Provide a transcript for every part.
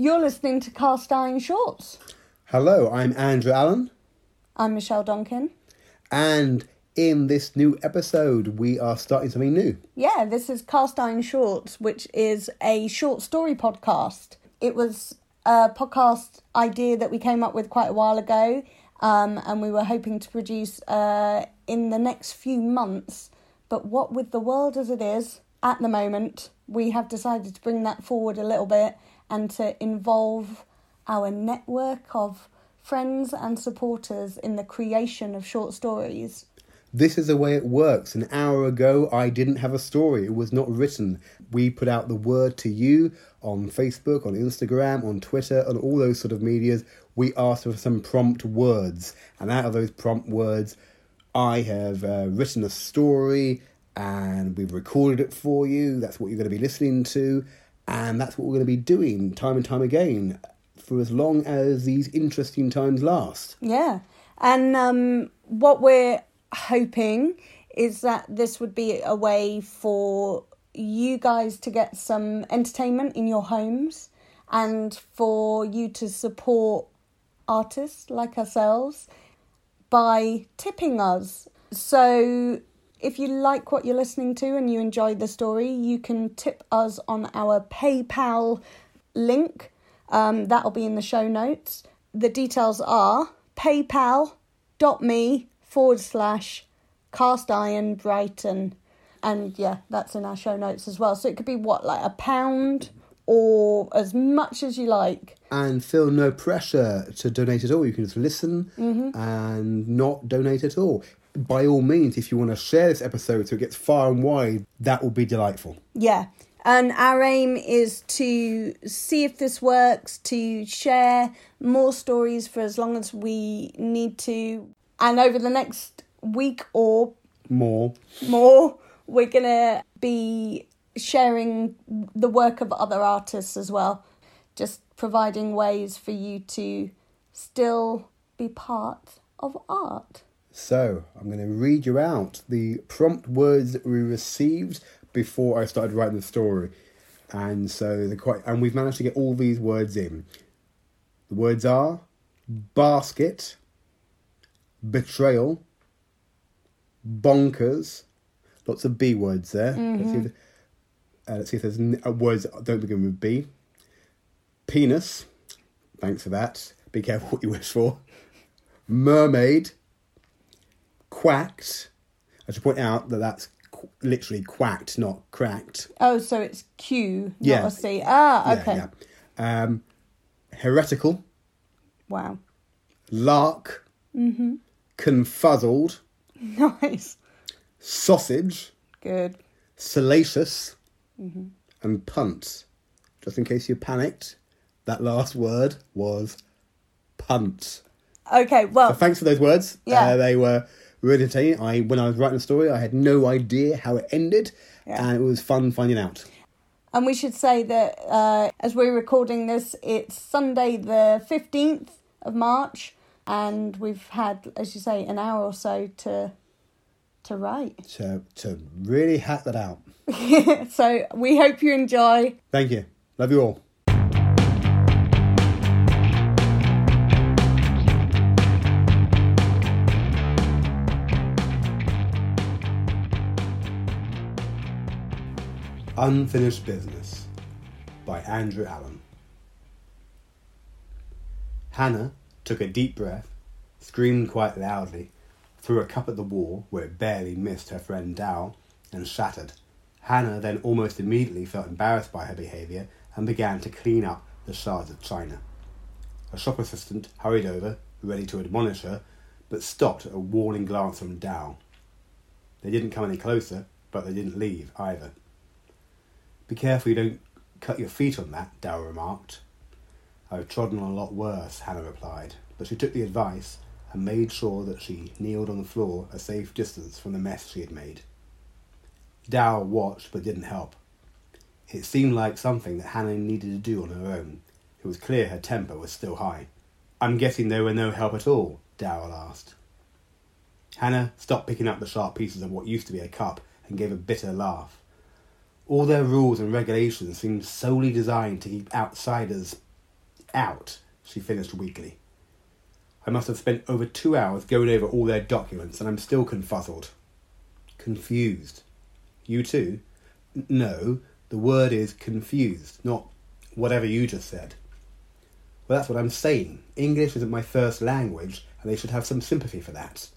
You're listening to Cast Iron Shorts. Hello, I'm Andrew Allen, I'm Michelle Donkin. and in this new episode, we are starting something new. Yeah, this is Cast Iron Shorts, which is a short story podcast. It was a podcast idea that we came up with quite a while ago, um, and we were hoping to produce uh, in the next few months. But what with the world as it is at the moment, we have decided to bring that forward a little bit and to involve our network of friends and supporters in the creation of short stories. This is the way it works. An hour ago, I didn't have a story. It was not written. We put out the word to you on Facebook, on Instagram, on Twitter, on all those sort of medias. We asked for some prompt words. And out of those prompt words, I have uh, written a story and we've recorded it for you. That's what you're going to be listening to. And that's what we're going to be doing time and time again for as long as these interesting times last. Yeah. And um, what we're hoping is that this would be a way for you guys to get some entertainment in your homes and for you to support artists like ourselves by tipping us. So if you like what you're listening to and you enjoy the story, you can tip us on our PayPal link. Um, that'll be in the show notes. The details are paypal.me forward slash cast iron Brighton. And yeah, that's in our show notes as well. So it could be what, like a pound or as much as you like. and feel no pressure to donate at all. You can just listen and not donate at all. By all means, if you want to share this episode so it gets far and wide, that will be delightful. Yeah. And our aim is to see if this works, to share more stories for as long as we need to. And over the next week or More. more, we're going to be sharing the work of other artists as well. Just providing ways for you to still be part of art. So, I'm going to read you out the prompt words that we received before I started writing the story. And so they're quite and we've managed to get all these words in. The words are basket, betrayal, bonkers, lots of B words there. Let's, see if, uh, let's see if there's n- uh, words that don't begin with B. Penis, thanks for that. Be careful what you wish for. Mermaid, quacked. I should point out that that's qu- literally quacked, not cracked. Oh, so it's Q, not Yeah. a C. Ah, okay. yeah. Um, heretical, Wow. lark, confuzzled, Nice. sausage, Good. salacious, and punt. Just in case you panicked, that last word was punt. Okay, well, So thanks for those words. Yeah. Uh, they were really entertaining. I when I was writing the story, I had no idea how it ended, Yeah. and it was fun finding out. and we should say that uh, as we're recording this, it's Sunday the 15th of March, and we've had, as you say, an hour or so to to write. To to really hack that out. so we hope you enjoy. Thank you. Love you all. Unfinished Business by Andrew Allen. Hannah took a deep breath, screamed quite loudly, threw a cup at the wall where it barely missed her friend Dow, and shattered. Hannah then almost immediately felt embarrassed by her behaviour and began to clean up the shards of china. A shop assistant hurried over, ready to admonish her, but stopped at a warning glance from Dow. They didn't come any closer, but they didn't leave either. Be careful you don't cut your feet on that, Dow remarked. I've trodden on a lot worse, Hannah replied, but she took the advice and made sure that she kneeled on the floor a safe distance from the mess she had made. Dow watched but didn't help. It seemed like something that Hannah needed to do on her own. It was clear her temper was still high. I'm guessing there were no help at all, Dow asked. Hannah stopped picking up the sharp pieces of what used to be a cup and gave a bitter laugh. All their rules and regulations seemed solely designed to keep outsiders out, she finished weakly. I must have spent over two hours going over all their documents, and I'm still confuzzled. Confused. You too? N- no, the word is confused, not whatever you just said. Well, that's what I'm saying. English isn't my first language, and they should have some sympathy for that.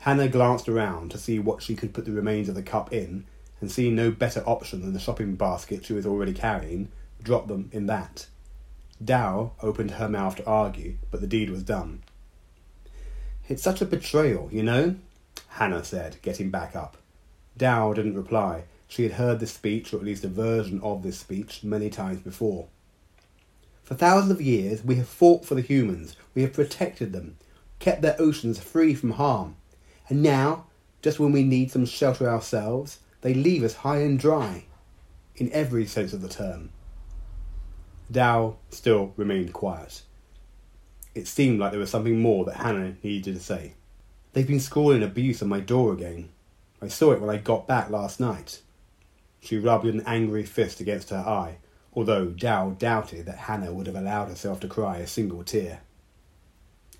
Hannah glanced around to see what she could put the remains of the cup in, and seeing no better option than the shopping basket she was already carrying, dropped them in that. Dow opened her mouth to argue, but the deed was done. It's such a betrayal, you know, Hannah said, getting back up. Dow didn't reply. She had heard this speech, or at least a version of this speech, many times before. For thousands of years, we have fought for the humans. We have protected them, kept their oceans free from harm. And now, just when we need some shelter ourselves, they leave us high and dry, in every sense of the term. Dow still remained quiet. It seemed like there was something more that Hannah needed to say. They've been scrawling abuse on my door again. I saw it when I got back last night. She rubbed an angry fist against her eye, although Dow doubted that Hannah would have allowed herself to cry a single tear.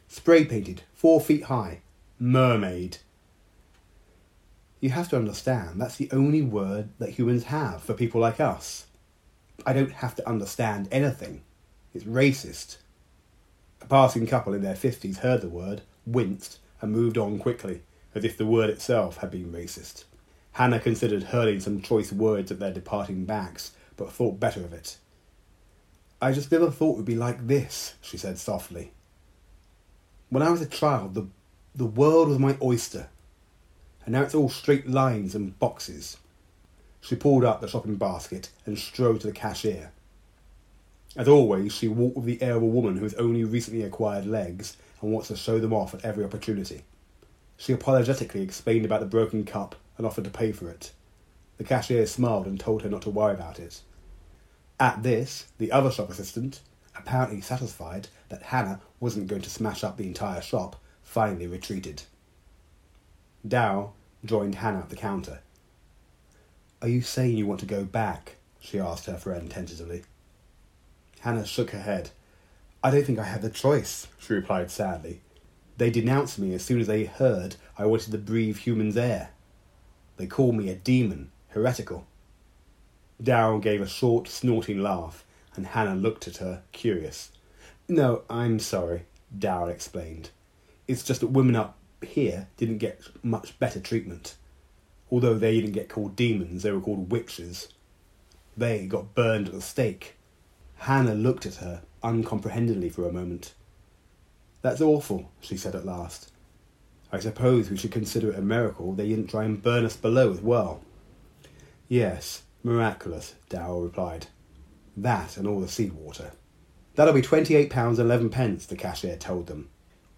Spray painted, four feet high, mermaid. You have to understand that's the only word that humans have for people like us. I don't have to understand anything. It's racist. A passing couple in their fifties heard the word, winced, and moved on quickly, as if the word itself had been racist. Hannah considered hurling some choice words at their departing backs, but thought better of it. I just never thought it would be like this, she said softly. When I was a child, the, the world was my oyster, and now it's all straight lines and boxes. She pulled up the shopping basket and strode to the cashier. As always, she walked with the air of a woman who has only recently acquired legs and wants to show them off at every opportunity. She apologetically explained about the broken cup and offered to pay for it. The cashier smiled and told her not to worry about it. At this, the other shop assistant, apparently satisfied that Hannah wasn't going to smash up the entire shop, finally retreated. Dow joined Hannah at the counter. Are you saying you want to go back? she asked her friend tentatively. Hannah shook her head. I don't think I have the choice, she replied sadly. They denounced me as soon as they heard I wanted to breathe human's air. They called me a demon, heretical. Dow gave a short, snorting laugh, and Hannah looked at her, curious. No, I'm sorry, Dow explained. It's just that women up here didn't get much better treatment. Although they didn't get called demons, they were called witches. They got burned at the stake. Hannah looked at her uncomprehendingly for a moment. That's awful, she said at last. I suppose we should consider it a miracle they didn't try and burn us below as well. Yes, miraculous, Dow replied. That and all the sea water. That'll be twenty-eight pounds eleven pence, the cashier told them.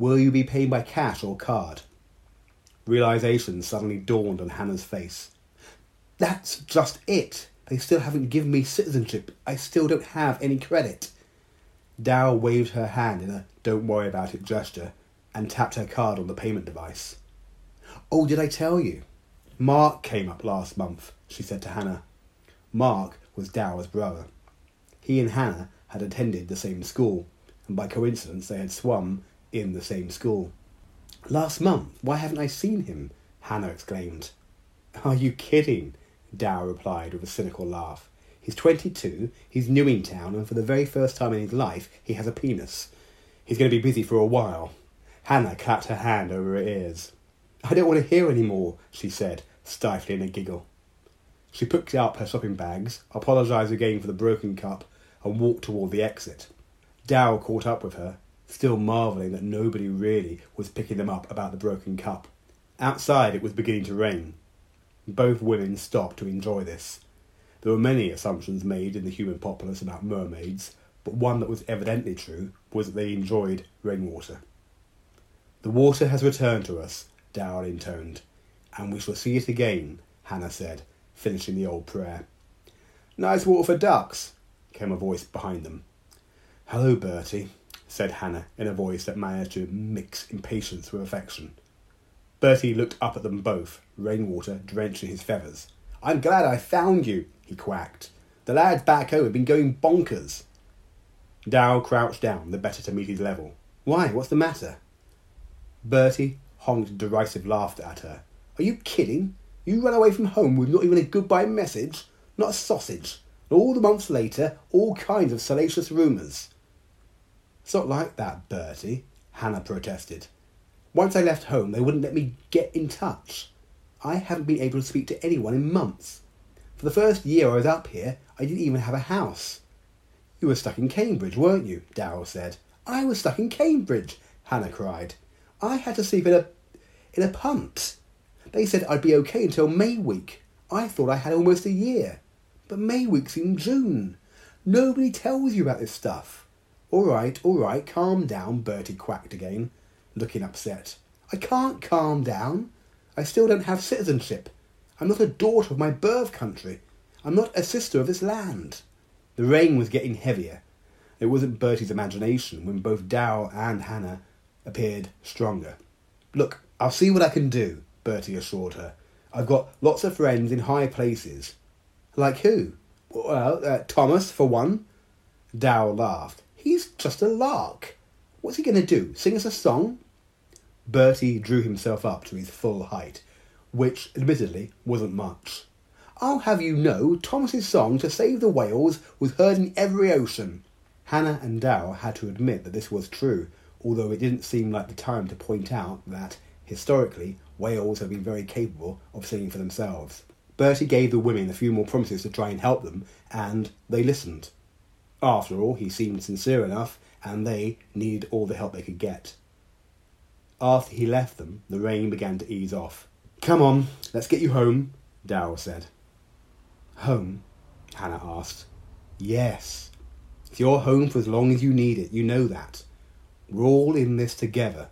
Will you be paying by cash or card? Realization suddenly dawned on Hannah's face. That's just it. They still haven't given me citizenship. I still don't have any credit. Dow waved her hand in a don't worry about it gesture and tapped her card on the payment device. Oh, did I tell you? Mark came up last month, she said to Hannah. Mark was Dow's brother. He and Hannah had attended the same school, and by coincidence they had swum in the same school. Last month? Why haven't I seen him? Hannah exclaimed. Are you kidding? Dow replied with a cynical laugh. He's 22, he's new in town, and for the very first time in his life, he has a penis. He's going to be busy for a while. Hannah clapped her hand over her ears. I don't want to hear any more, she said, stifling a giggle. She picked up her shopping bags, apologised again for the broken cup, and walked toward the exit. Dow caught up with her, still marvelling that nobody really was picking them up about the broken cup. Outside it was beginning to rain. Both women stopped to enjoy this. There were many assumptions made in the human populace about mermaids, but one that was evidently true was that they enjoyed rainwater. The water has returned to us, Dow intoned, and we shall see it again, Hannah said, finishing the old prayer. Nice water for ducks, came a voice behind them. Hello, Bertie, said Hannah in a voice that managed to mix impatience with affection. Bertie looked up at them both, rainwater drenching his feathers. I'm glad I found you, he quacked. The lads back home have been going bonkers. Dow crouched down, the better to meet his level. Why? What's the matter? Bertie honked derisive laughter at her. Are you kidding? You ran away from home with not even a goodbye message? Not a sausage? And all the months later, all kinds of salacious rumours. It's not like that, Bertie, Hannah protested. Once I left home, they wouldn't let me get in touch. I haven't been able to speak to anyone in months. For the first year I was up here, I didn't even have a house. You were stuck in Cambridge, weren't you? Darrell said. I was stuck in Cambridge, Hannah cried. I had to sleep in a in a punt. They said I'd be okay until May week. I thought I had almost a year. But May week's in June. Nobody tells you about this stuff. All right, all right, calm down, Bertie quacked again, looking upset. I can't calm down. I still don't have citizenship. I'm not a daughter of my birth country. I'm not a sister of this land. The rain was getting heavier. It wasn't Bertie's imagination when both Dow and Hannah appeared stronger. Look, I'll see what I can do, Bertie assured her. I've got lots of friends in high places. Like who? Well, uh, Thomas, for one. Dow laughed. He's just a lark. What's he going to do? Sing us a song? Bertie drew himself up to his full height, which admittedly wasn't much. I'll have you know Thomas's song to save the whales was heard in every ocean. Hannah and Dow had to admit that this was true, although it didn't seem like the time to point out that, historically, whales have been very capable of singing for themselves. Bertie gave the women a few more promises to try and help them, and they listened. After all, he seemed sincere enough, and they needed all the help they could get. After he left them, the rain began to ease off. Come on, let's get you home, Dow said. Home? Hannah asked. Yes. It's your home for as long as you need it, you know that. We're all in this together.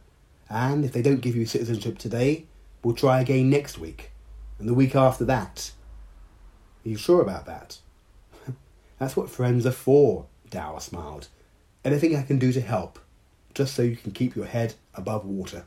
And if they don't give you citizenship today, we'll try again next week. And the week after that. Are you sure about that? That's what friends are for, Dow smiled. Anything I can do to help, just so you can keep your head above water.